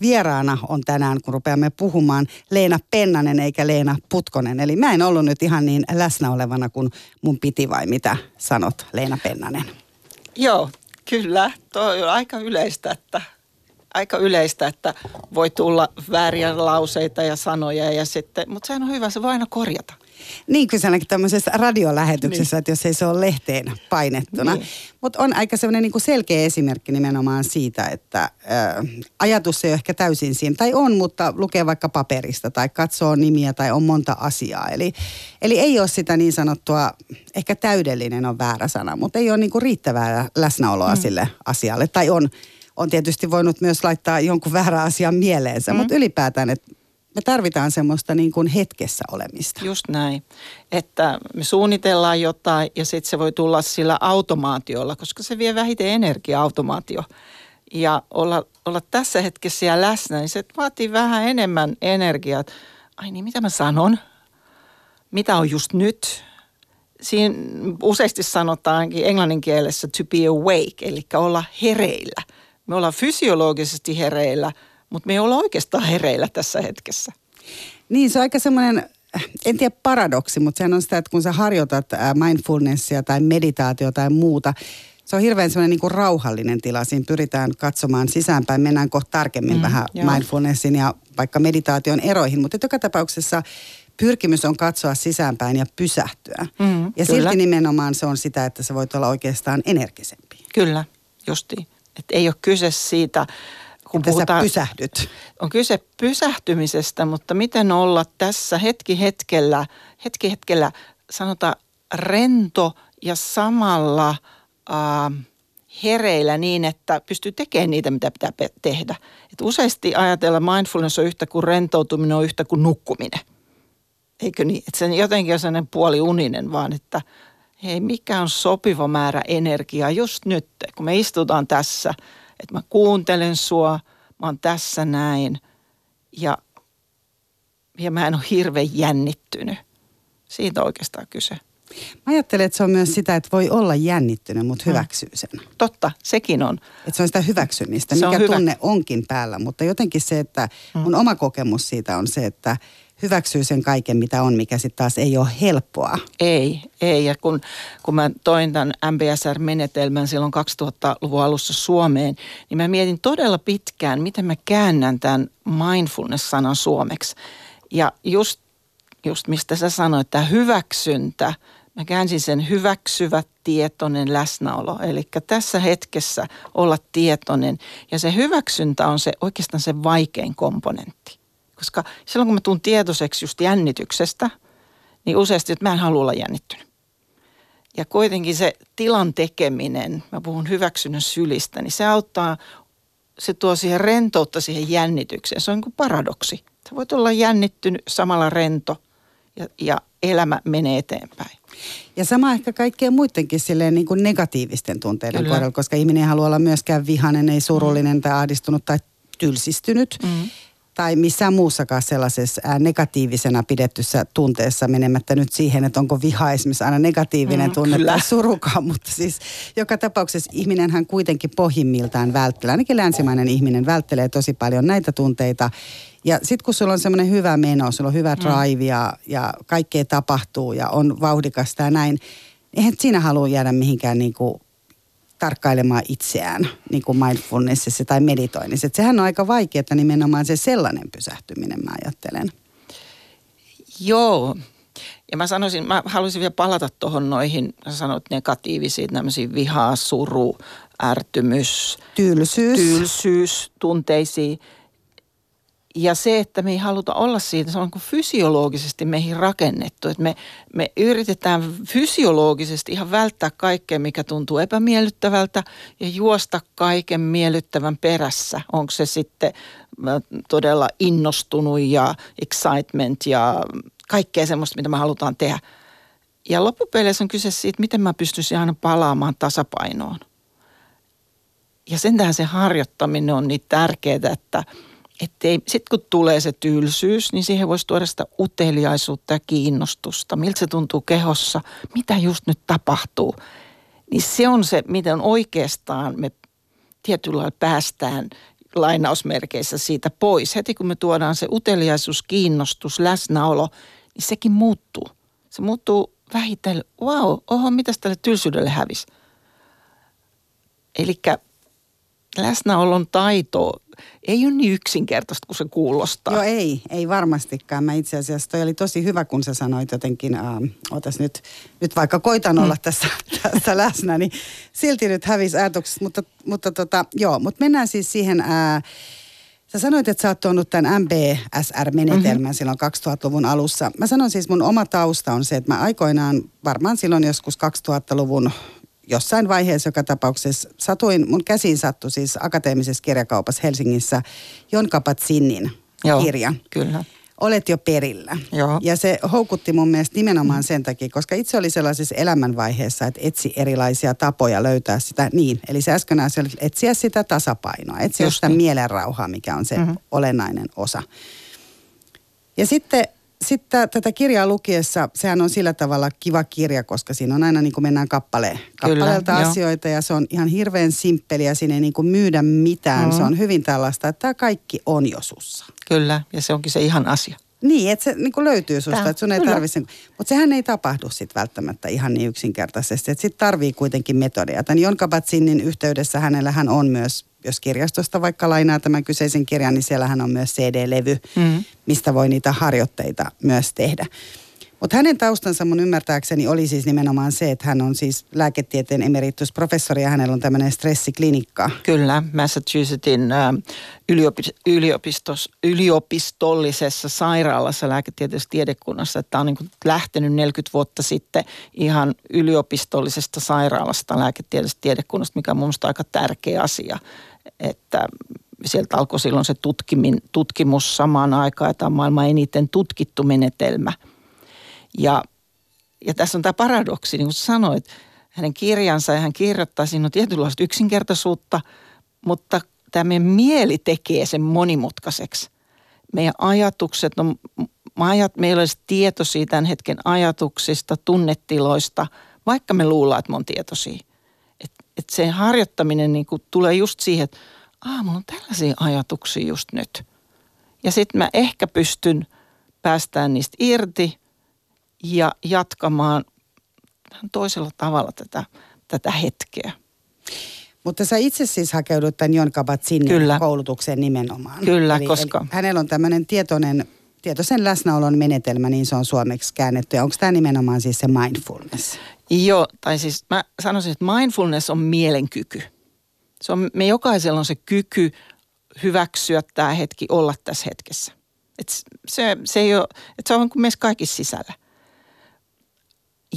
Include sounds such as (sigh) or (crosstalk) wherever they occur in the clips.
Vieraana on tänään, kun rupeamme puhumaan, Leena Pennanen eikä Leena Putkonen. Eli mä en ollut nyt ihan niin läsnä olevana kuin mun piti vai mitä sanot Leena Pennanen? Joo, kyllä. Tuo on aika yleistä, että aika yleistä, että voi tulla vääriä lauseita ja sanoja, ja sitten, mutta sehän on hyvä, se voi aina korjata. Niin kuin ainakin tämmöisessä radiolähetyksessä, niin. että jos ei se ole lehteen painettuna. Niin. Mutta on aika semmoinen niin selkeä esimerkki nimenomaan siitä, että ä, ajatus ei ole ehkä täysin siinä, tai on, mutta lukee vaikka paperista tai katsoo nimiä tai on monta asiaa. Eli, eli ei ole sitä niin sanottua, ehkä täydellinen on väärä sana, mutta ei ole niin kuin riittävää läsnäoloa mm. sille asialle. Tai on, on tietysti voinut myös laittaa jonkun väärän asian mieleensä, mm. mutta ylipäätään, että me tarvitaan semmoista niin kuin hetkessä olemista. Just näin, että me suunnitellaan jotain ja sitten se voi tulla sillä automaatiolla, koska se vie vähiten energiaa automaatio. Ja olla, olla tässä hetkessä ja läsnä, niin se vaatii vähän enemmän energiaa. Ai niin, mitä mä sanon? Mitä on just nyt? Siinä useasti sanotaankin englannin kielessä to be awake, eli olla hereillä. Me ollaan fysiologisesti hereillä – mutta me ei olla oikeastaan hereillä tässä hetkessä. Niin, se on aika semmoinen, en tiedä paradoksi, mutta sehän on sitä, että kun sä harjoitat mindfulnessia tai meditaatio tai muuta, se on hirveän semmoinen niin kuin rauhallinen tila. Siinä pyritään katsomaan sisäänpäin. Mennään kohta tarkemmin mm, vähän joo. mindfulnessin ja vaikka meditaation eroihin. Mutta joka tapauksessa pyrkimys on katsoa sisäänpäin ja pysähtyä. Mm, ja kyllä. silti nimenomaan se on sitä, että sä voit olla oikeastaan energisempi. Kyllä, justiin. Että ei ole kyse siitä kun että puhutaan, pysähdyt. On kyse pysähtymisestä, mutta miten olla tässä hetki hetkellä, hetki hetkellä sanotaan rento ja samalla äh, hereillä niin, että pystyy tekemään niitä, mitä pitää tehdä. Et useasti ajatella mindfulness on yhtä kuin rentoutuminen on yhtä kuin nukkuminen. Eikö niin? Että se jotenkin on sellainen puoli uninen, vaan että hei, mikä on sopiva määrä energiaa just nyt, kun me istutaan tässä – että mä kuuntelen sua, mä oon tässä näin ja, ja mä en ole hirveän jännittynyt. Siitä on oikeastaan kyse. Mä ajattelen, että se on myös sitä, että voi olla jännittynyt, mutta mm. hyväksyy sen. Totta, sekin on. Että se on sitä hyväksymistä, se mikä on hyvä. tunne onkin päällä. Mutta jotenkin se, että mm. mun oma kokemus siitä on se, että – hyväksyy sen kaiken, mitä on, mikä sitten taas ei ole helppoa. Ei, ei. Ja kun, kun mä toin tämän MBSR-menetelmän silloin 2000-luvun alussa Suomeen, niin mä mietin todella pitkään, miten mä käännän tämän mindfulness-sanan suomeksi. Ja just, just mistä sä sanoit, että hyväksyntä, mä käänsin sen hyväksyvä tietoinen läsnäolo. Eli tässä hetkessä olla tietoinen. Ja se hyväksyntä on se oikeastaan se vaikein komponentti. Koska silloin kun mä tuun tietoiseksi just jännityksestä, niin useasti, että mä en halua olla jännittynyt. Ja kuitenkin se tilan tekeminen, mä puhun hyväksynnän sylistä, niin se auttaa, se tuo siihen rentoutta siihen jännitykseen. Se on niin kuin paradoksi. Sä voit olla jännittynyt, samalla rento ja, ja elämä menee eteenpäin. Ja sama ehkä kaikkien muidenkin silleen niin kuin negatiivisten tunteiden Kyllä. kohdalla, koska ihminen ei halua olla myöskään vihainen, ei surullinen mm. tai ahdistunut tai tylsistynyt. Mm tai missään muussakaan sellaisessa negatiivisena pidettyssä tunteessa menemättä nyt siihen, että onko viha esimerkiksi aina negatiivinen mm, tunne kyllä. tai surukaan, (laughs) mutta siis joka tapauksessa ihminenhän kuitenkin pohjimmiltaan välttelee, ainakin länsimainen ihminen välttelee tosi paljon näitä tunteita. Ja sitten kun sulla on semmoinen hyvä meno, sulla on hyvä mm. drive ja, ja kaikkea tapahtuu ja on vauhdikasta ja näin, eihän siinä halua jäädä mihinkään niin kuin tarkkailemaan itseään niin kuin mindfulnessissa tai meditoinnissa. Että sehän on aika vaikeaa nimenomaan se sellainen pysähtyminen, mä ajattelen. Joo. Ja mä sanoisin, mä haluaisin vielä palata tuohon noihin, sä sanoit negatiivisiin, tämmöisiin vihaa, suru, ärtymys. Tylsyys. Tylsyys, tunteisiin. Ja se, että me ei haluta olla siitä, se on kuin fysiologisesti meihin rakennettu. Että me, me yritetään fysiologisesti ihan välttää kaikkea, mikä tuntuu epämiellyttävältä ja juosta kaiken miellyttävän perässä. Onko se sitten todella innostunut ja excitement ja kaikkea semmoista, mitä me halutaan tehdä. Ja loppupeleissä on kyse siitä, miten mä pystyisin aina palaamaan tasapainoon. Ja sen se harjoittaminen on niin tärkeää, että – sitten kun tulee se tylsyys, niin siihen voisi tuoda sitä uteliaisuutta ja kiinnostusta. Miltä se tuntuu kehossa, mitä just nyt tapahtuu. Niin se on se, miten oikeastaan me tietyllä lailla päästään lainausmerkeissä siitä pois. Heti kun me tuodaan se uteliaisuus, kiinnostus, läsnäolo, niin sekin muuttuu. Se muuttuu vähitellen, wow, oho, mitäs tälle tylsyydelle hävisi. Eli läsnäolon taito ei ole niin yksinkertaista kuin se kuulostaa. Joo, ei, ei varmastikaan. Mä itse asiassa, toi oli tosi hyvä, kun sä sanoit jotenkin, äh, otas nyt, nyt vaikka koitan olla mm. tässä, (laughs) tässä läsnä, niin silti nyt hävisi ajatuksesta. Mutta, mutta tota, joo, mutta mennään siis siihen... Äh, Sä sanoit, että sä oot tuonut tämän MBSR-menetelmän mm-hmm. silloin 2000-luvun alussa. Mä sanon siis, mun oma tausta on se, että mä aikoinaan, varmaan silloin joskus 2000-luvun jossain vaiheessa joka tapauksessa satuin, mun käsiin sattui siis akateemisessa kirjakaupassa Helsingissä Jon Kapat-Sinnin kirja. kyllä. Olet jo perillä. Joo. Ja se houkutti mun mielestä nimenomaan sen takia, koska itse oli sellaisessa elämänvaiheessa, että etsi erilaisia tapoja löytää sitä niin. Eli se äsken oli etsiä sitä tasapainoa, etsiä Just sitä niin. mielenrauhaa, mikä on se mm-hmm. olennainen osa. Ja sitten sitten tätä kirjaa lukiessa, sehän on sillä tavalla kiva kirja, koska siinä on aina niin kuin mennään kappale, kappaleelta Kyllä, asioita jo. ja se on ihan hirveän simppeliä, siinä ei niin kuin myydä mitään. Mm. Se on hyvin tällaista, että tämä kaikki on jo sussa. Kyllä, ja se onkin se ihan asia. Niin, että se niin kuin löytyy susta, Tämä, että sun ei tarvitse. Mutta sehän ei tapahdu sitten välttämättä ihan niin yksinkertaisesti. Että sitten tarvii kuitenkin metodeja. Tämän Jon Kabat-Sinnin yhteydessä hänellä hän on myös jos kirjastosta vaikka lainaa tämän kyseisen kirjan, niin siellähän on myös CD-levy, mm. mistä voi niitä harjoitteita myös tehdä. Mutta hänen taustansa mun ymmärtääkseni oli siis nimenomaan se, että hän on siis lääketieteen emeritusprofessori ja hänellä on tämmöinen stressiklinikka. Kyllä, Massachusettsin yliopistos, yliopistollisessa sairaalassa lääketieteellisessä tiedekunnassa. Tämä on niin lähtenyt 40 vuotta sitten ihan yliopistollisesta sairaalasta lääketieteellisestä tiedekunnasta, mikä on mun aika tärkeä asia että sieltä alkoi silloin se tutkimin, tutkimus samaan aikaan, että on maailman eniten tutkittu menetelmä. Ja, ja tässä on tämä paradoksi, niin kuin sanoit, hänen kirjansa ja hän kirjoittaa, siinä on tietynlaista yksinkertaisuutta, mutta tämä meidän mieli tekee sen monimutkaiseksi. Meidän ajatukset, no, ajat, meillä olisi tieto siitä hetken ajatuksista, tunnetiloista, vaikka me luullaan, että me on tietoisia – että se harjoittaminen niin kuin tulee just siihen, että Aa, mulla on tällaisia ajatuksia just nyt. Ja sitten mä ehkä pystyn päästään niistä irti ja jatkamaan vähän toisella tavalla tätä, tätä hetkeä. Mutta sä itse siis hakeudut tämän Jon Kabat-Sinnin Kyllä. koulutukseen nimenomaan. Kyllä, eli, koska... Eli hänellä on tämmöinen tietoinen, tietoisen läsnäolon menetelmä, niin se on suomeksi käännetty. Ja onko tämä nimenomaan siis se mindfulness? Joo, tai siis mä sanoisin, että mindfulness on mielenkyky. Se on, me jokaisella on se kyky hyväksyä tämä hetki, olla tässä hetkessä. Et se, se, ei ole, et se on kuin meissä kaikissa sisällä.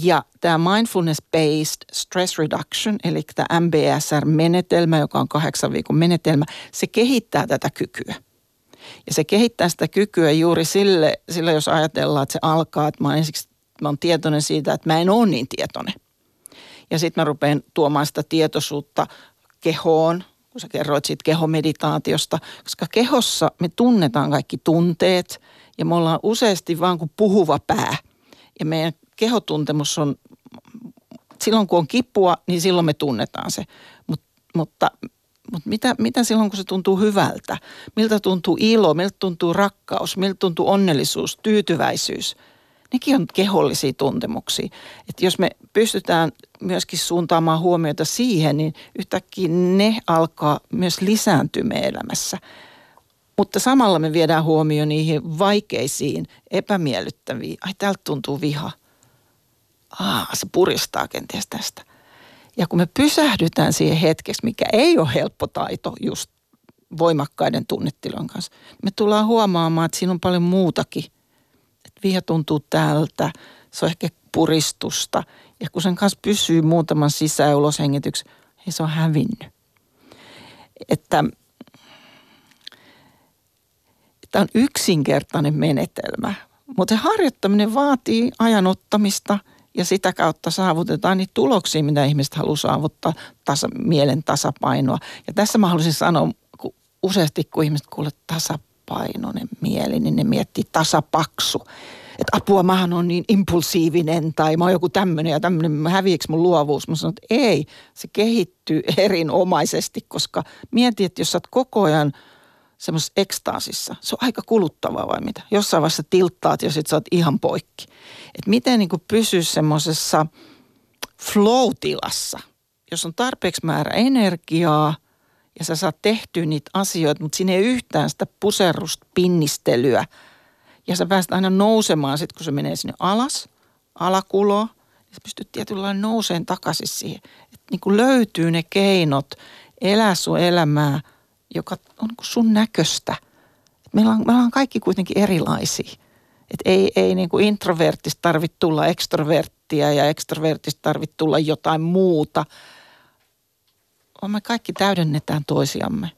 Ja tämä mindfulness-based stress reduction, eli tämä MBSR-menetelmä, joka on kahdeksan viikon menetelmä, se kehittää tätä kykyä. Ja se kehittää sitä kykyä juuri sille, sille jos ajatellaan, että se alkaa, että mä ensiksi mä oon tietoinen siitä, että mä en ole niin tietoinen. Ja sitten mä rupean tuomaan sitä tietoisuutta kehoon, kun sä kerroit siitä kehomeditaatiosta, koska kehossa me tunnetaan kaikki tunteet ja me ollaan useasti vaan kuin puhuva pää. Ja meidän kehotuntemus on, silloin kun on kipua, niin silloin me tunnetaan se. Mut, mutta mutta mitä, mitä silloin, kun se tuntuu hyvältä? Miltä tuntuu ilo, miltä tuntuu rakkaus, miltä tuntuu onnellisuus, tyytyväisyys – nekin on kehollisia tuntemuksia. Että jos me pystytään myöskin suuntaamaan huomiota siihen, niin yhtäkkiä ne alkaa myös lisääntyä elämässä. Mutta samalla me viedään huomioon niihin vaikeisiin, epämiellyttäviin. Ai, täältä tuntuu viha. Aa, se puristaa kenties tästä. Ja kun me pysähdytään siihen hetkeksi, mikä ei ole helppo taito just voimakkaiden tunnetilojen kanssa, me tullaan huomaamaan, että siinä on paljon muutakin – viha tuntuu tältä, se on ehkä puristusta. Ja kun sen kanssa pysyy muutaman sisä- ja uloshengityksen, niin se on hävinnyt. Että tämä on yksinkertainen menetelmä, mutta se harjoittaminen vaatii ajanottamista ja sitä kautta saavutetaan niitä tuloksia, mitä ihmiset haluaa saavuttaa, tasa, mielen tasapainoa. Ja tässä mä haluaisin sanoa, kun useasti kun ihmiset kuulevat tasapainoinen mieli, niin ne miettii tasapaksu. että apua, mähän on niin impulsiivinen tai mä oon joku tämmöinen ja tämmöinen, häviäkö mun luovuus? Mä sanon, että ei, se kehittyy (laughs) erinomaisesti, koska mieti, että jos sä oot koko ajan semmoisessa ekstaasissa, se on aika kuluttavaa vai mitä? Jossain vaiheessa tilttaat ja sit sä oot ihan poikki. Että miten niin pysyä semmoisessa flow-tilassa, jos on tarpeeksi määrä energiaa ja sä saat tehtyä niitä asioita, mutta siinä ei yhtään sitä puserrusta, pinnistelyä – ja sä pääset aina nousemaan sitten, kun se menee sinne alas, alakuloa. Ja sä pystyt tietyllä lailla nouseen takaisin siihen. Että niin kuin löytyy ne keinot elää sun elämää, joka on niin sun näköistä. Meillä, on, meillä on kaikki kuitenkin erilaisia. Et ei, ei niin kuin introvertista tarvitse tulla ekstroverttia ja ekstrovertista tarvitse tulla jotain muuta. Me kaikki täydennetään toisiamme.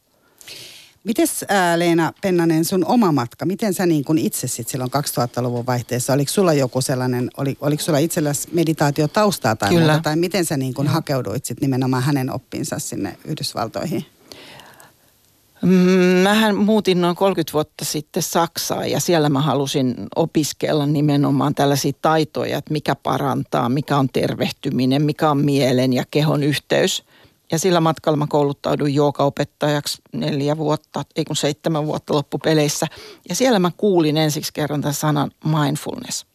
Mites ää, Leena Pennanen sun oma matka, miten sä niin kun itse sit silloin 2000-luvun vaihteessa, oliko sulla joku sellainen, oli, oliko sulla itselläsi meditaatiotaustaa tai Kyllä. muuta, tai miten sä niin kun hakeuduit sit nimenomaan hänen oppinsa sinne Yhdysvaltoihin? Mm, mähän muutin noin 30 vuotta sitten Saksaan ja siellä mä halusin opiskella nimenomaan tällaisia taitoja, että mikä parantaa, mikä on tervehtyminen, mikä on mielen ja kehon yhteys – ja sillä matkalla mä kouluttauduin joogaopettajaksi neljä vuotta, ei kun seitsemän vuotta loppupeleissä. Ja siellä mä kuulin ensiksi kerran tämän sanan mindfulness.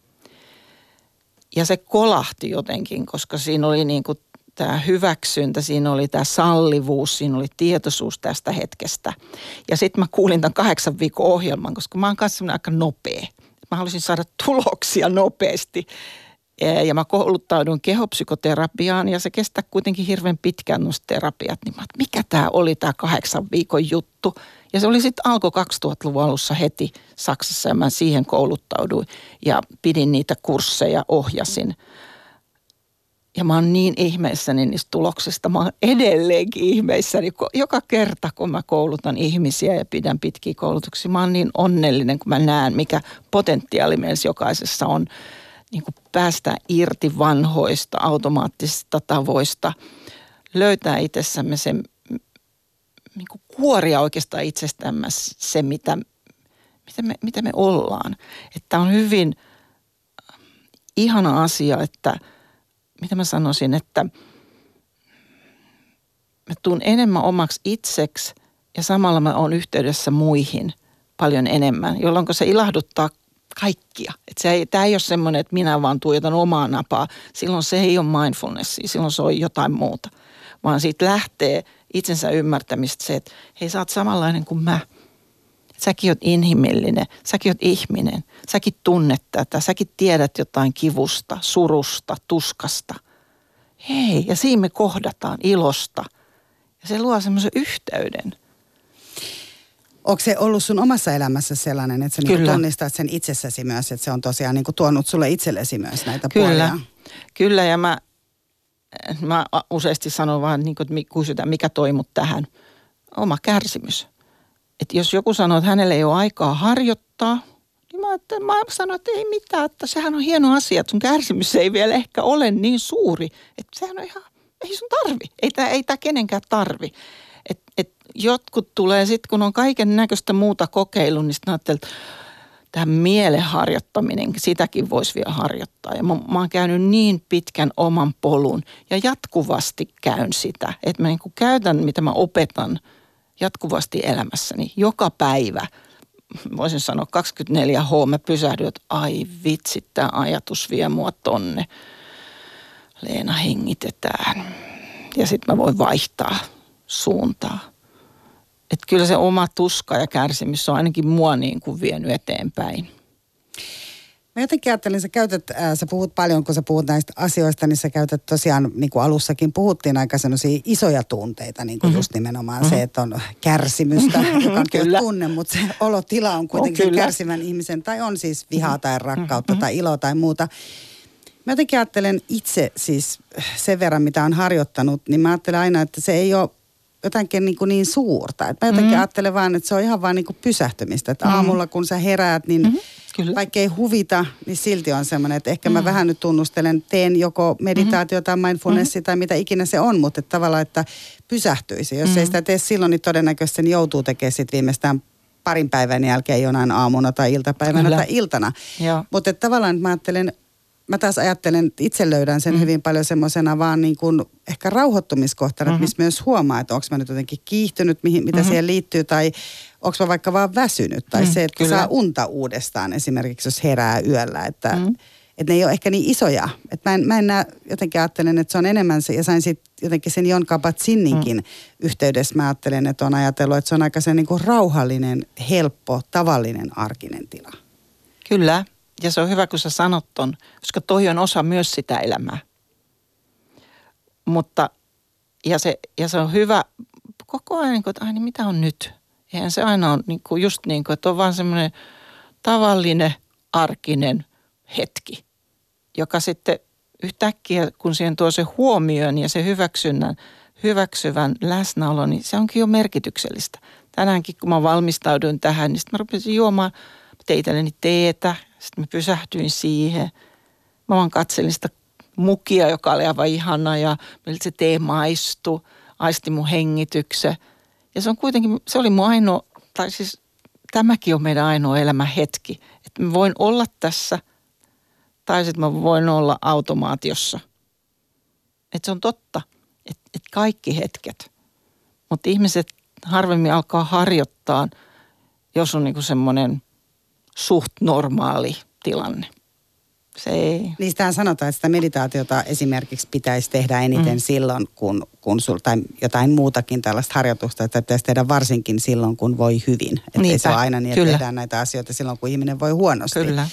Ja se kolahti jotenkin, koska siinä oli niin kuin tämä hyväksyntä, siinä oli tämä sallivuus, siinä oli tietoisuus tästä hetkestä. Ja sitten mä kuulin tämän kahdeksan viikon ohjelman, koska mä oon kanssa aika nopea. Mä halusin saada tuloksia nopeasti. Ja mä kouluttaudun kehopsykoterapiaan ja se kestää kuitenkin hirveän pitkään nuo terapiat. Niin mä, että mikä tämä oli tämä kahdeksan viikon juttu. Ja se oli sitten alkoi 2000-luvun alussa heti Saksassa ja mä siihen kouluttauduin ja pidin niitä kursseja, ohjasin. Ja mä oon niin ihmeissäni niistä tuloksista. Mä oon edelleenkin ihmeissäni. Joka kerta, kun mä koulutan ihmisiä ja pidän pitkiä koulutuksia, mä oon niin onnellinen, kun mä näen, mikä potentiaali meillä jokaisessa on niin kuin päästä irti vanhoista automaattisista tavoista, löytää itsessämme sen, niin kuin kuoria oikeastaan itsestämme se, mitä, mitä, me, mitä me ollaan. Että on hyvin ihana asia, että mitä mä sanoisin, että mä tuun enemmän omaksi itseksi ja samalla mä oon yhteydessä muihin paljon enemmän, jolloin se ilahduttaa kaikkia. Et se ei, tämä ei ole semmoinen, että minä vaan tuijotan omaa napaa. Silloin se ei ole mindfulnessia, silloin se on jotain muuta. Vaan siitä lähtee itsensä ymmärtämistä se, että hei sä oot samanlainen kuin mä. Säkin oot inhimillinen, säkin oot ihminen, säkin tunnet tätä, säkin tiedät jotain kivusta, surusta, tuskasta. Hei, ja siinä me kohdataan ilosta. Ja se luo semmoisen yhteyden – Onko se ollut sun omassa elämässä sellainen, että sä niin tunnistat sen itsessäsi myös, että se on tosiaan niin tuonut sulle itsellesi myös näitä Kyllä. puolia? Kyllä, ja mä, mä useasti sanon vaan, niin kuin, että kysytään, mikä toi mut tähän. Oma kärsimys. Että jos joku sanoo, että hänelle ei ole aikaa harjoittaa, niin mä, että, mä sanon, että ei mitään, että sehän on hieno asia, että sun kärsimys ei vielä ehkä ole niin suuri. Että sehän on ihan, ei sun tarvi, ei tämä ei tää kenenkään tarvi. Jotkut tulee sitten, kun on kaiken näköistä muuta kokeilu, niin sitten ajattelee, että tämä mielen harjoittaminen, sitäkin voisi vielä harjoittaa. Ja mä, mä oon käynyt niin pitkän oman polun ja jatkuvasti käyn sitä, että mä niin käytän, mitä mä opetan jatkuvasti elämässäni joka päivä. Voisin sanoa 24H, mä pysähdyn, että ai vitsi, tämä ajatus vie mua tonne. Leena hengitetään. Ja sitten mä voin vaihtaa suuntaa. Että kyllä se oma tuska ja kärsimys on ainakin mua niin kuin vienyt eteenpäin. Mä jotenkin ajattelin, sä käytät, äh, sä puhut paljon, kun sä puhut näistä asioista, niin sä käytät tosiaan, niin kuin alussakin puhuttiin, aika sellaisia isoja tunteita, niin kuin mm-hmm. just nimenomaan mm-hmm. se, että on kärsimystä, (laughs) joka on kyllä tunne, mutta se olotila on kuitenkin on kärsivän ihmisen, tai on siis vihaa tai rakkautta mm-hmm. tai iloa tai muuta. Mä jotenkin ajattelen itse siis sen verran, mitä on harjoittanut, niin mä ajattelen aina, että se ei ole jotenkin niin, kuin niin suurta. Et mä jotenkin mm. ajattelen vaan, että se on ihan vaan niin kuin pysähtymistä. Että mm. aamulla kun sä heräät, niin mm-hmm. Kyllä. vaikka ei huvita, niin silti on semmoinen, että ehkä mm. mä vähän nyt tunnustelen, teen joko meditaatiota, mm-hmm. mindfulnessia mm-hmm. tai mitä ikinä se on, mutta että tavallaan, että pysähtyisi. Jos mm-hmm. ei sitä tee silloin, niin todennäköisesti sen joutuu tekemään sitten viimeistään parin päivän jälkeen jonain aamuna tai iltapäivänä Kyllä. tai iltana. Mutta tavallaan mä ajattelen, mä taas ajattelen, että itse löydän sen mm. hyvin paljon semmoisena vaan niin kuin ehkä rauhoittumiskohtana, mm-hmm. missä myös huomaa, että onko mä nyt jotenkin kiihtynyt, mihin, mitä mm-hmm. siihen liittyy, tai onko mä vaikka vaan väsynyt, tai mm, se, että kyllä. saa unta uudestaan esimerkiksi, jos herää yöllä, että mm. että ne ei ole ehkä niin isoja. Että mä en, mä en näe, jotenkin ajattelen, että se on enemmän se, ja sain sitten jotenkin sen Jon Kabat-Sinninkin mm. yhteydessä, mä ajattelen, että on ajatellut, että se on aika se niin kuin rauhallinen, helppo, tavallinen arkinen tila. Kyllä, ja se on hyvä, kun sä sanot ton, koska toi on osa myös sitä elämää. Mutta, ja se, ja se on hyvä koko ajan, niin kuin, että ai niin mitä on nyt? Eihän se aina ole niin kuin, just niin kuin, että on vaan semmoinen tavallinen, arkinen hetki, joka sitten yhtäkkiä, kun siihen tuo se huomioon ja se hyväksynnän, hyväksyvän läsnäolo, niin se onkin jo merkityksellistä. Tänäänkin, kun mä valmistauduin tähän, niin sitten mä rupesin juomaan, tein itselleni teetä, sitten mä pysähtyin siihen. Mä vaan katselin sitä mukia, joka oli aivan ihana ja miltä se tee maistui, aisti mun hengityksen. Ja se on kuitenkin, se oli mun ainoa, tai siis tämäkin on meidän ainoa elämä hetki, että mä voin olla tässä tai sitten mä voin olla automaatiossa. Että se on totta, että et kaikki hetket. Mutta ihmiset harvemmin alkaa harjoittaa, jos on niinku semmoinen suht normaali tilanne. Se ei. Niistähän sanotaan, että sitä meditaatiota esimerkiksi pitäisi tehdä eniten mm. silloin, kun, kun sul, tai jotain muutakin tällaista harjoitusta, että pitäisi tehdä varsinkin silloin, kun voi hyvin. Että ei se ole aina niin, että Kyllä. tehdään näitä asioita silloin, kun ihminen voi huonosti. Kyllä.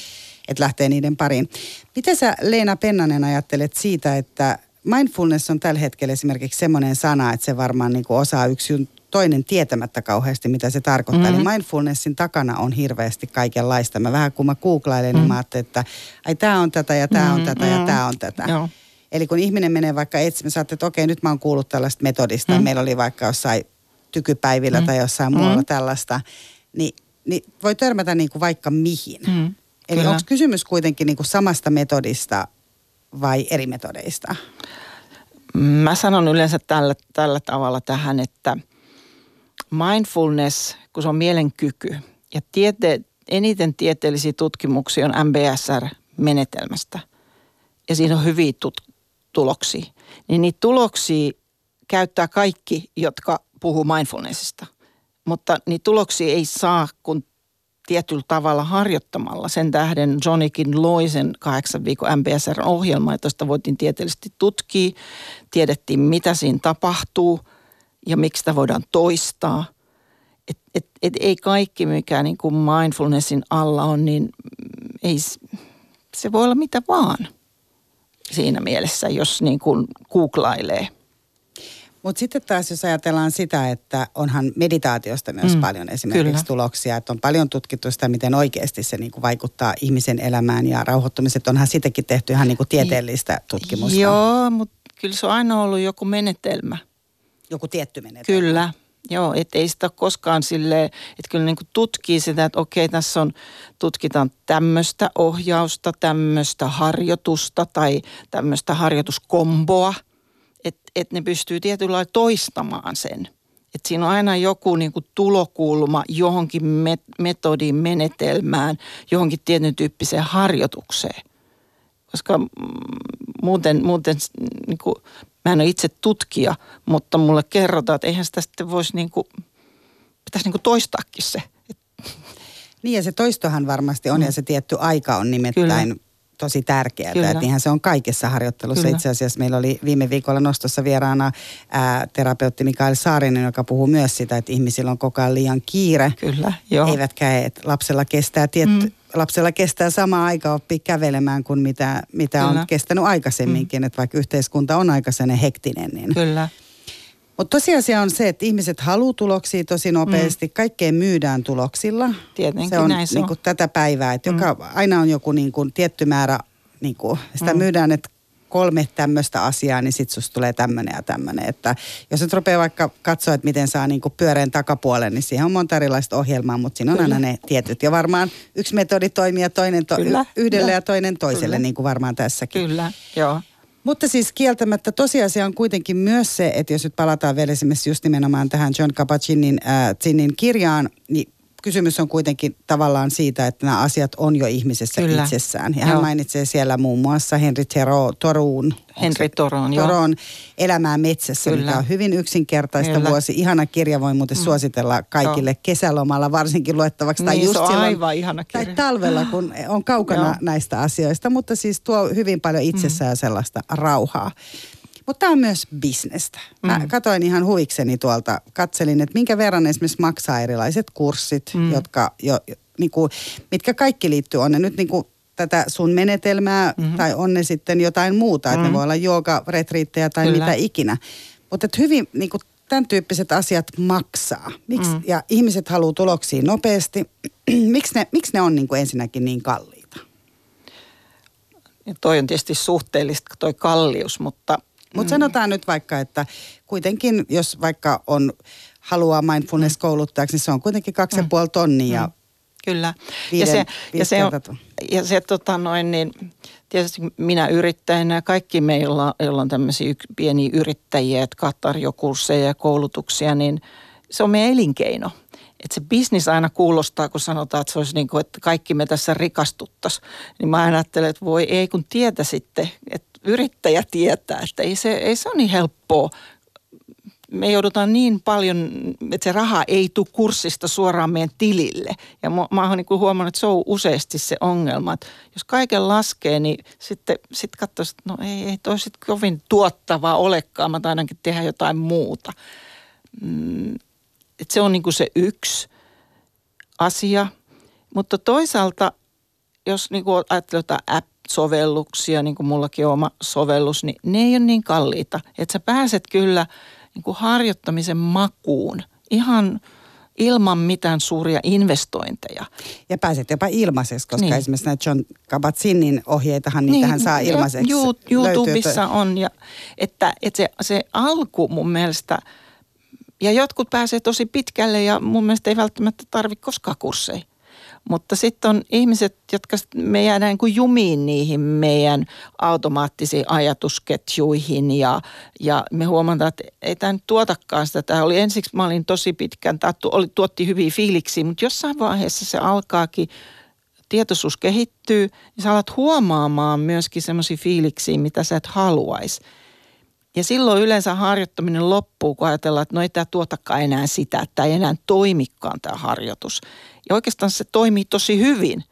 Että lähtee niiden pariin. Miten sä Leena Pennanen ajattelet siitä, että mindfulness on tällä hetkellä esimerkiksi semmoinen sana, että se varmaan niin kuin osaa yksi toinen tietämättä kauheasti, mitä se tarkoittaa. Mm-hmm. Eli mindfulnessin takana on hirveästi kaikenlaista. Mä vähän kun mä googlailen, mm-hmm. niin mä ajattelin, että ai tämä on tätä ja tämä mm-hmm. on tätä ja tämä on tätä. Joo. Eli kun ihminen menee vaikka etsimään, sä että okei, nyt mä oon kuullut tällaista metodista. Mm-hmm. Meillä oli vaikka jossain tykypäivillä mm-hmm. tai jossain muualla mm-hmm. tällaista. Niin, niin voi törmätä niin kuin vaikka mihin. Mm-hmm. Eli onko kysymys kuitenkin niin kuin samasta metodista vai eri metodeista? Mä sanon yleensä tällä, tällä tavalla tähän, että – mindfulness, kun se on mielenkyky ja tiete, eniten tieteellisiä tutkimuksia on MBSR-menetelmästä ja siinä on hyviä tut- tuloksia, niin niitä tuloksia käyttää kaikki, jotka puhuu mindfulnessista. Mutta niitä tuloksia ei saa, kun tietyllä tavalla harjoittamalla. Sen tähden Johnikin loi sen kahdeksan viikon MBSR-ohjelma, josta voitiin tieteellisesti tutkia. Tiedettiin, mitä siinä tapahtuu – ja miksi sitä voidaan toistaa. Et, et, et ei kaikki, mikä niin kuin mindfulnessin alla on, niin ei, se voi olla mitä vaan siinä mielessä, jos niin kuin googlailee. Mutta sitten taas jos ajatellaan sitä, että onhan meditaatiosta myös mm, paljon esimerkiksi kyllä. tuloksia, että on paljon tutkittu sitä, miten oikeasti se niinku vaikuttaa ihmisen elämään ja rauhoittumiset. Onhan sitäkin tehty ihan niinku tieteellistä tutkimusta. Joo, mutta kyllä se on aina ollut joku menetelmä – joku tietty menetelmä. Kyllä, Joo, että ei sitä koskaan sille, että kyllä niin tutkii sitä, että okei, tässä on, tutkitaan tämmöistä ohjausta, tämmöistä harjoitusta tai tämmöistä harjoituskomboa, että et ne pystyy tietyllä lailla toistamaan sen. Että siinä on aina joku niin kuin tulokulma johonkin met- metodiin, menetelmään, johonkin tietyn tyyppiseen harjoitukseen. Koska muuten, muuten niin kuin Mä en ole itse tutkija, mutta mulle kerrotaan, että eihän sitä sitten voisi niin kuin, pitäisi niin kuin toistaakin se. Niin ja se toistohan varmasti on mm. ja se tietty aika on nimittäin Kyllä. Tosi tärkeää. Kyllä. Että niinhän se on kaikessa harjoittelussa. Kyllä. Itse asiassa meillä oli viime viikolla nostossa vieraana ää, terapeutti Mikael Saarinen, joka puhuu myös sitä, että ihmisillä on koko ajan liian kiire. Kyllä, joo. Eivätkä, että lapsella kestää tietty, mm lapsella kestää sama aika oppia kävelemään kuin mitä, mitä on kestänyt aikaisemminkin. Mm. Että vaikka yhteiskunta on aika hektinen. Niin. Kyllä. Mutta tosiasia on se, että ihmiset haluaa tuloksia tosi nopeasti. Mm. Kaikkeen myydään tuloksilla. Tietenkin se on, näin se niin kuin tätä päivää. Että mm. joka, aina on joku niin kuin, tietty määrä, niin kuin, sitä mm. myydään, että kolme tämmöistä asiaa, niin sitten susta tulee tämmöinen ja tämmöinen. Että jos nyt rupeaa vaikka katsoa, että miten saa niinku pyöreän takapuolen, niin siihen on monta erilaista ohjelmaa, mutta siinä on Kyllä. aina ne tietyt. Ja varmaan yksi metodi toimii ja toinen to- Kyllä. yhdelle ja toinen toiselle, Kyllä. niin kuin varmaan tässäkin. Kyllä, joo. Mutta siis kieltämättä tosiasia on kuitenkin myös se, että jos nyt palataan vielä esimerkiksi just nimenomaan tähän John Kabat-Zinnin äh, kirjaan, niin kysymys on kuitenkin tavallaan siitä, että nämä asiat on jo ihmisessä Kyllä. itsessään. Ja hän mainitsee siellä muun muassa Henri Tero, Toruun. Henri Toron, Toron Elämää metsässä, Kyllä. mikä on hyvin yksinkertaista Kyllä. vuosi. Ihana kirja voi muuten mm. suositella kaikille Joo. kesälomalla varsinkin luettavaksi. Tai niin, just se on silloin, aivan ihana kirja. Tai talvella, (gasps) kun on kaukana Joo. näistä asioista, mutta siis tuo hyvin paljon itsessään mm. sellaista rauhaa. Mutta tämä on myös bisnestä. Mä mm. katoin ihan huikseni tuolta, katselin, että minkä verran esimerkiksi maksaa erilaiset kurssit, mm. jotka jo, niin kuin, mitkä kaikki liittyy, on ne nyt niin kuin tätä sun menetelmää mm-hmm. tai on ne sitten jotain muuta, mm. että ne mm. voi olla jooga, retriittejä tai Kyllä. mitä ikinä. Mutta hyvin niin kuin tämän tyyppiset asiat maksaa. Miks, mm. Ja ihmiset haluaa tuloksia nopeasti. (clears throat) miksi, ne, miksi ne on niin kuin ensinnäkin niin kalliita? Ja toi on tietysti suhteellista toi kallius, mutta mutta mm. sanotaan nyt vaikka, että kuitenkin jos vaikka on haluaa mindfulness-kouluttajaksi, niin se on kuitenkin kaksi mm. ja puoli tonnia. Mm. Kyllä. Viiden, ja se, ja se, on, ja se tota noin, niin tietysti minä yrittäjänä ja kaikki meillä, joilla on tämmöisiä pieniä yrittäjiä, jotka tarjokursseja ja koulutuksia, niin se on meidän elinkeino. Että se bisnis aina kuulostaa, kun sanotaan, että se olisi niin kuin, että kaikki me tässä rikastuttaisiin. Niin mä ajattelen, että voi ei kun tietä sitten, että yrittäjä tietää, että ei se, ei se ole niin helppoa. Me joudutaan niin paljon, että se raha ei tule kurssista suoraan meidän tilille. Ja mä, oon niin huomannut, että se on useasti se ongelma. Että jos kaiken laskee, niin sitten sit katsoisi, että no ei, ei toi sitten kovin tuottavaa olekaan. Mä ainakin tehdä jotain muuta. Mm, että se on niin kuin se yksi asia. Mutta toisaalta, jos niin ajattelee jotain app sovelluksia, niin kuin mullakin on oma sovellus, niin ne ei ole niin kalliita. Että sä pääset kyllä niin kuin harjoittamisen makuun ihan ilman mitään suuria investointeja. Ja pääset jopa ilmaiseksi, koska niin. esimerkiksi näitä John Kabat-Zinnin ohjeitahan, niin, tähän saa ilmaiseksi. Ju, YouTubessa on, ja, että, että se, se alku mun mielestä, ja jotkut pääsee tosi pitkälle ja mun mielestä ei välttämättä tarvitse koskaan kursseja. Mutta sitten on ihmiset, jotka me jäädään kuin jumiin niihin meidän automaattisiin ajatusketjuihin ja, ja me huomataan, että ei tämä nyt tuotakaan sitä. Tämä oli ensiksi, mä olin tosi pitkän, tämä oli, tuotti hyviä fiiliksiä, mutta jossain vaiheessa se alkaakin tietoisuus kehittyy, niin sä alat huomaamaan myöskin semmoisia fiiliksiä, mitä sä et haluaisi. Ja silloin yleensä harjoittaminen loppuu, kun ajatellaan, että no ei tämä tuotakaan enää sitä, että ei enää toimikaan tämä harjoitus. Ja oikeastaan se toimii tosi hyvin,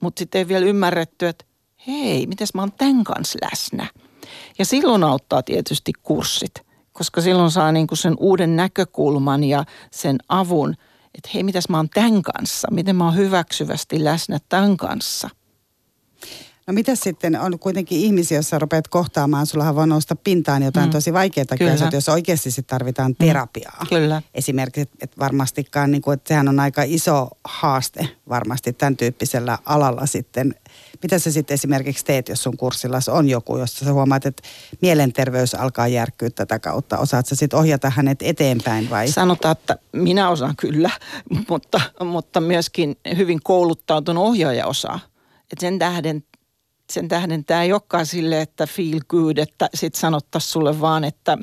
mutta sitten ei vielä ymmärretty, että hei, miten mä oon tämän kanssa läsnä. Ja silloin auttaa tietysti kurssit, koska silloin saa niinku sen uuden näkökulman ja sen avun, että hei, mitäs mä oon tämän kanssa, miten mä oon hyväksyvästi läsnä tämän kanssa – No mitä sitten, on kuitenkin ihmisiä, jos sä rupeat kohtaamaan, sulla voi nousta pintaan jotain mm. tosi vaikeaa kyllä. jos oikeasti sit tarvitaan mm. terapiaa. Mm. Kyllä. Esimerkiksi, että varmastikaan, niin kuin, että sehän on aika iso haaste varmasti tämän tyyppisellä alalla sitten. Mitä sä sitten esimerkiksi teet, jos sun kurssilla on joku, jossa sä huomaat, että mielenterveys alkaa järkkyä tätä kautta? Osaat sä sitten ohjata hänet eteenpäin vai? Sanotaan, että minä osaan kyllä, (laughs) mutta, mutta myöskin hyvin kouluttautunut ohjaaja osaa. Et sen tähden sen tähden tämä ei olekaan sille, että feel good, että sitten sanottaisiin sulle vaan, että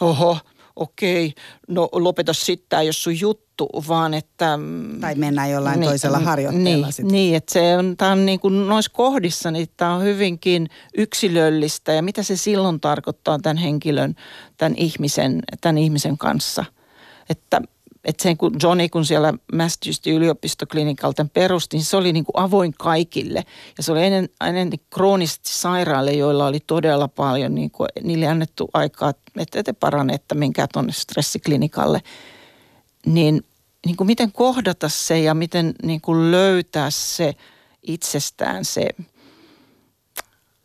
oho, okei, no lopeta sitten, jos sun juttu, vaan että... Mm, tai mennään jollain niin, toisella harjoitteella niin, sitten. Niin, että se on, tämä on niin kuin noissa kohdissa, niin tämä on hyvinkin yksilöllistä ja mitä se silloin tarkoittaa tämän henkilön, tämän ihmisen, tämän ihmisen kanssa. Että että sen kun Johnny, kun siellä Massachusettsin yliopistoklinikalta perusti, niin se oli niin kuin avoin kaikille. Ja se oli ennen, ennen kroonisesti sairaille, joilla oli todella paljon, niin kuin, niille annettu aikaa, että te parane, että menkää tuonne stressiklinikalle. Niin, niin kuin miten kohdata se ja miten niin kuin löytää se itsestään se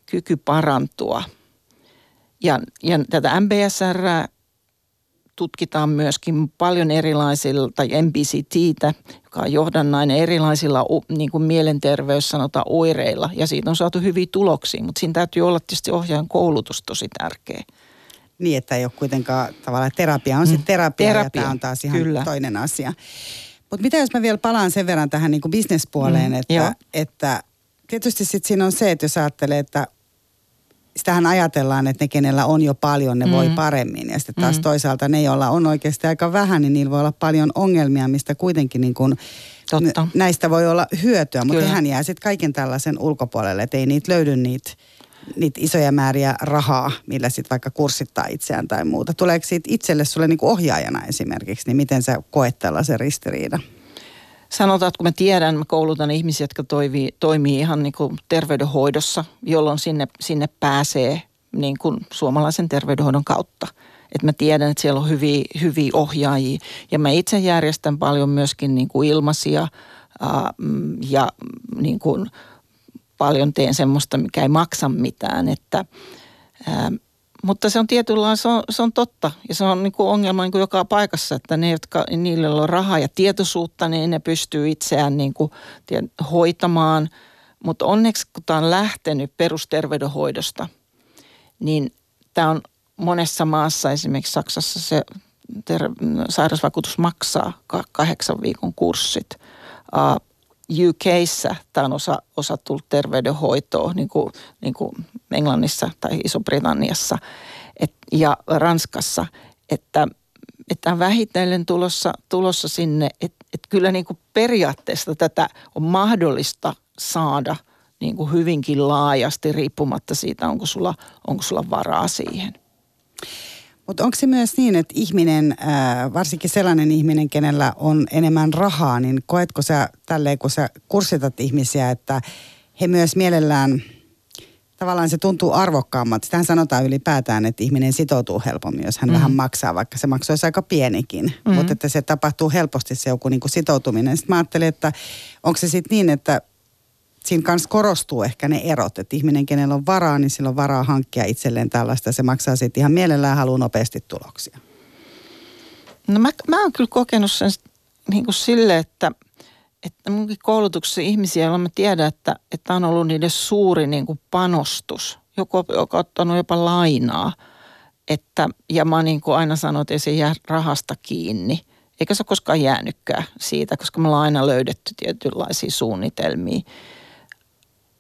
kyky parantua. Ja, ja tätä MBSR tutkitaan myöskin paljon erilaisilla, tai MBCTtä, joka on johdannainen erilaisilla niin kuin mielenterveys sanotaan oireilla. Ja siitä on saatu hyviä tuloksia, mutta siinä täytyy olla tietysti ohjaajan koulutus tosi tärkeä. Niin, että ei ole kuitenkaan tavallaan terapia on mm. sitten terapia, terapia, ja tämä on taas ihan Kyllä. toinen asia. Mutta mitä jos mä vielä palaan sen verran tähän niin bisnespuoleen, mm, että, että tietysti sitten siinä on se, että jos ajattelee, että sitähän ajatellaan, että ne, kenellä on jo paljon, ne mm. voi paremmin. Ja sitten taas mm. toisaalta ne, joilla on oikeasti aika vähän, niin niillä voi olla paljon ongelmia, mistä kuitenkin niin kuin Totta. näistä voi olla hyötyä. Mutta hän jää sitten kaiken tällaisen ulkopuolelle, että ei niitä löydy niitä niitä isoja määriä rahaa, millä sitten vaikka kurssittaa itseään tai muuta. Tuleeko siitä itselle sulle niin kuin ohjaajana esimerkiksi, niin miten sä koet tällaisen ristiriidan? Sanotaan, että kun mä tiedän, mä koulutan ihmisiä, jotka toimii, toimii ihan niin kuin terveydenhoidossa, jolloin sinne, sinne pääsee niin kuin suomalaisen terveydenhoidon kautta. Että mä tiedän, että siellä on hyviä, hyviä ohjaajia. Ja mä itse järjestän paljon myöskin niin kuin ilmaisia ää, ja niin kuin paljon teen semmoista, mikä ei maksa mitään. Että, ää, mutta se on tietynlainen, se on, se on totta ja se on niin kuin ongelma niin kuin joka paikassa, että ne, jotka niillä on rahaa ja tietoisuutta, niin ne pystyy itseään niin kuin, hoitamaan. Mutta onneksi kun tämä on lähtenyt perusterveydenhoidosta, niin tämä on monessa maassa, esimerkiksi Saksassa se ter- sairausvakuutus maksaa kahdeksan viikon kurssit. Uh, UKissä tämä on osa, osa tullut terveydenhoitoa, niin kuin, niin kuin Englannissa tai Iso-Britanniassa et, ja Ranskassa, että että vähitellen tulossa, tulossa sinne, että et kyllä niin kuin periaatteessa tätä on mahdollista saada niin kuin hyvinkin laajasti riippumatta siitä, onko sulla, onko sulla varaa siihen. Mutta onko se myös niin, että ihminen, varsinkin sellainen ihminen, kenellä on enemmän rahaa, niin koetko sä tälleen, kun sä kurssitat ihmisiä, että he myös mielellään, tavallaan se tuntuu arvokkaammat. Sitähän sanotaan ylipäätään, että ihminen sitoutuu helpommin, jos hän mm. vähän maksaa, vaikka se maksaisi aika pienikin. Mm. Mutta että se tapahtuu helposti se joku niin kuin sitoutuminen. Sitten mä ajattelin, että onko se sitten niin, että siinä kanssa korostuu ehkä ne erot, että ihminen, kenellä on varaa, niin sillä on varaa hankkia itselleen tällaista. Se maksaa sitten ihan mielellään haluaa nopeasti tuloksia. No mä, mä oon kyllä kokenut sen niin kuin sille, että, että munkin koulutuksessa ihmisiä, joilla mä tiedän, että, että on ollut niiden suuri niin kuin panostus, joku, on ottanut jopa lainaa. Että, ja mä niin kuin aina sanon, että ei se jää rahasta kiinni. Eikä se koskaan jäänytkään siitä, koska me ollaan aina löydetty tietynlaisia suunnitelmia.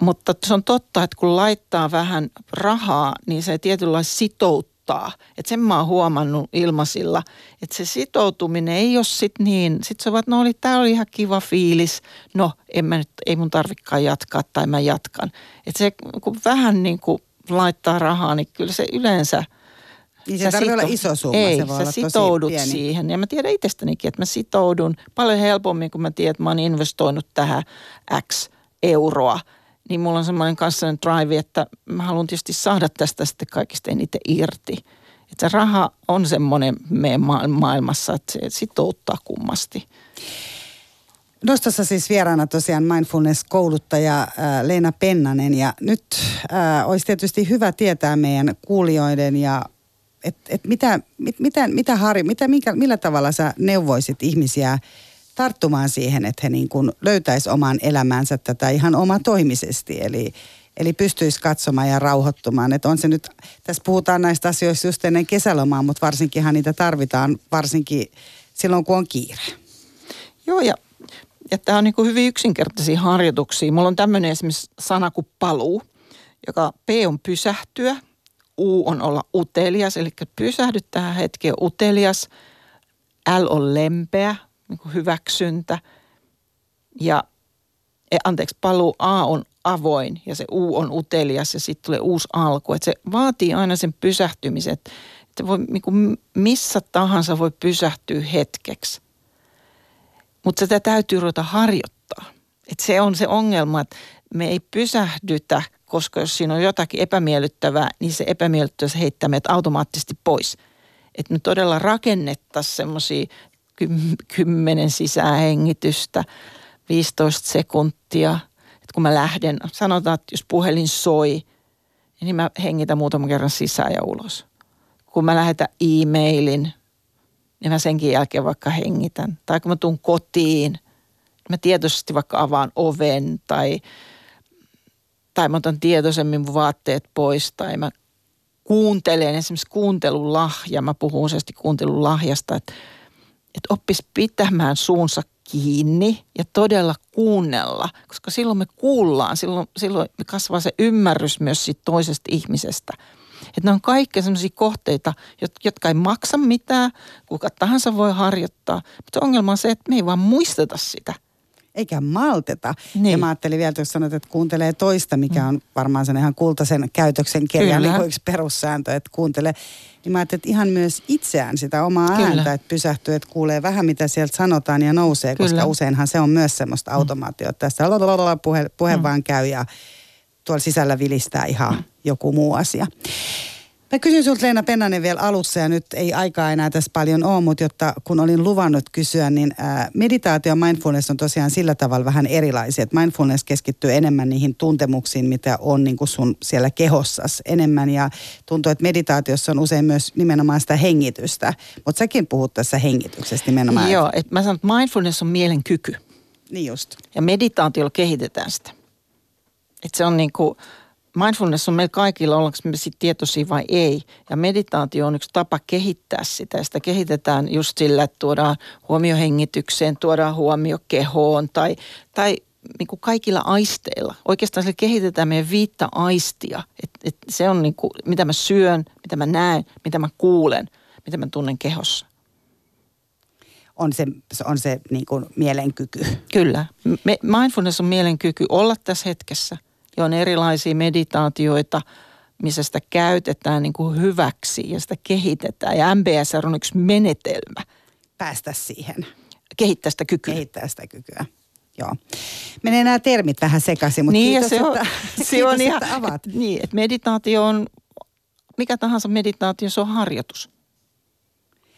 Mutta se on totta, että kun laittaa vähän rahaa, niin se tietynlaisesti sitouttaa. Että sen mä oon huomannut ilmasilla, että se sitoutuminen ei ole sitten niin. Sitten se että no oli, tää oli ihan kiva fiilis. No, en mä nyt, ei mun tarvikaan jatkaa tai mä jatkan. Että se kun vähän niin kuin laittaa rahaa, niin kyllä se yleensä – niin se tarvitsee olla iso summa, ei, se voi sä sitoudut pieni. siihen. Ja mä tiedän itsestänikin, että mä sitoudun paljon helpommin, kun mä tiedän, että mä oon investoinut tähän X euroa – niin mulla on semmoinen kanssainen drive, että mä haluan tietysti saada tästä sitten kaikista eniten irti. Että se raha on semmoinen meidän maailmassa, että se sitouttaa kummasti. Nostossa siis vieraana tosiaan mindfulness-kouluttaja äh, Leena Pennanen ja nyt äh, olisi tietysti hyvä tietää meidän kuulijoiden ja että et mitä, mit, mitä, mitä Harri, mitä, minkä, millä tavalla sä neuvoisit ihmisiä tarttumaan siihen, että he niin kuin löytäisi oman elämänsä tätä ihan omatoimisesti. Eli, eli pystyisi katsomaan ja rauhoittumaan. Että on se nyt, tässä puhutaan näistä asioista just ennen kesälomaa, mutta varsinkinhan niitä tarvitaan varsinkin silloin, kun on kiire. Joo, ja, ja tämä on niin kuin hyvin yksinkertaisia harjoituksia. Mulla on tämmöinen esimerkiksi sana kuin paluu, joka P on pysähtyä, U on olla utelias, eli pysähdy tähän hetkeen utelias. L on lempeä, niin kuin hyväksyntä. Ja e, anteeksi, paluu A on avoin ja se U on utelias ja sitten tulee uusi alku. Että se vaatii aina sen pysähtymisen, että voi, niin kuin missä tahansa voi pysähtyä hetkeksi. Mutta sitä täytyy ruveta harjoittaa. Et se on se ongelma, että me ei pysähdytä, koska jos siinä on jotakin epämiellyttävää, niin se epämiellyttävyys heittää meidät automaattisesti pois. Että me todella rakennettaisiin semmoisia kymmenen sisähengitystä, 15 sekuntia. Et kun mä lähden, sanotaan, että jos puhelin soi, niin mä hengitän muutaman kerran sisään ja ulos. Kun mä lähetän e-mailin, niin mä senkin jälkeen vaikka hengitän. Tai kun mä tuun kotiin, niin mä tietoisesti vaikka avaan oven tai, tai mä otan tietoisemmin mun vaatteet pois tai mä kuuntelen esimerkiksi kuuntelulahja. Mä puhun useasti kuuntelulahjasta, että että oppisi pitämään suunsa kiinni ja todella kuunnella, koska silloin me kuullaan, silloin, silloin me kasvaa se ymmärrys myös siitä toisesta ihmisestä. Että ne on kaikki sellaisia kohteita, jotka ei maksa mitään, kuka tahansa voi harjoittaa, mutta ongelma on se, että me ei vaan muisteta sitä – eikä malteta. Niin. Ja mä ajattelin vielä, jos sanot, että kuuntelee toista, mikä mm. on varmaan sen ihan kultaisen käytöksen kirjan niin yksi perussääntö, että kuuntelee. Niin mä ajattelin, että ihan myös itseään sitä omaa Kyllä. ääntä, että pysähtyy, että kuulee vähän mitä sieltä sanotaan ja nousee, Kyllä. koska useinhan se on myös semmoista mm. automaatiota. Tässä puhe, puhe mm. vaan käy ja tuolla sisällä vilistää ihan mm. joku muu asia. Mä kysyn sinulta Leena Pennanen vielä alussa ja nyt ei aikaa enää tässä paljon ole, mutta jotta kun olin luvannut kysyä, niin ää, meditaatio ja mindfulness on tosiaan sillä tavalla vähän erilaisia. Että mindfulness keskittyy enemmän niihin tuntemuksiin, mitä on niin kuin sun siellä kehossas enemmän ja tuntuu, että meditaatiossa on usein myös nimenomaan sitä hengitystä. Mutta säkin puhut tässä hengityksestä nimenomaan. Joo, että mä sanon, että mindfulness on mielen kyky. Niin just. Ja meditaatiolla kehitetään sitä. Että se on niin kuin mindfulness on meillä kaikilla, ollaanko me sitten tietoisia vai ei. Ja meditaatio on yksi tapa kehittää sitä. Sitä kehitetään just sillä, että tuodaan huomio hengitykseen, tuodaan huomio kehoon tai, tai niin kuin kaikilla aisteilla. Oikeastaan se kehitetään meidän viittä aistia. Et, et se on niin kuin, mitä mä syön, mitä mä näen, mitä mä kuulen, mitä mä tunnen kehossa. On se, on se niin kuin mielenkyky. Kyllä. Me, mindfulness on mielenkyky olla tässä hetkessä – ja on erilaisia meditaatioita, missä sitä käytetään niin kuin hyväksi ja sitä kehitetään. Ja MBSR on yksi menetelmä. Päästä siihen. Kehittää sitä kykyä. Kehittää sitä kykyä. Joo. Menee nämä termit vähän sekaisin, mutta niin, kiitos, se on, että, (laughs) se kiitos, on ihan, että avaat. Niin, että meditaatio on, mikä tahansa meditaatio, se on harjoitus.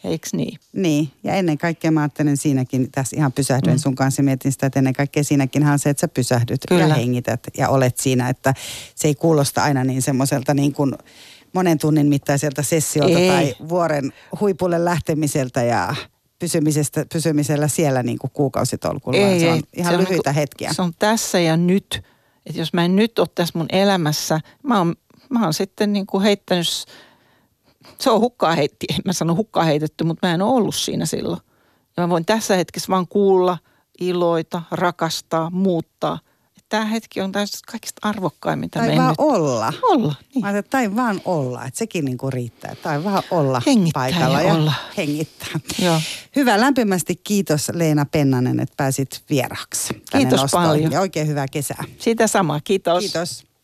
Eikö niin? Niin, ja ennen kaikkea mä ajattelen siinäkin, tässä ihan pysähdyin mm. sun kanssa mietin sitä, että ennen kaikkea siinäkin on se, että sä pysähdyt Kyllä. ja hengität ja olet siinä, että se ei kuulosta aina niin semmoiselta niin kuin monen tunnin mittaiselta sessiolta ei. tai vuoren huipulle lähtemiseltä ja pysymisestä, pysymisellä siellä niin kuin kuukausitolkulla. Ei, se on ei. ihan se lyhyitä on, niinku- hetkiä. Se on tässä ja nyt. Että jos mä en nyt ole tässä mun elämässä, mä oon, mä oon sitten niin kuin heittänyt se on hukkaa heitti, en mä sano hukkaa heitetty, mutta mä en ole ollut siinä silloin. Ja mä voin tässä hetkessä vaan kuulla, iloita, rakastaa, muuttaa. Tämä hetki on täysin kaikista arvokkain, mitä tai vaan nyt... olla. Olla, niin. Mä tai vaan olla, että sekin niinku riittää. Tai vaan olla hengittää paikalla ja, ja olla. hengittää. Joo. Hyvä, lämpimästi kiitos Leena Pennanen, että pääsit vieraaksi. Kiitos paljon. Ja oikein hyvää kesää. Siitä samaa, kiitos. Kiitos.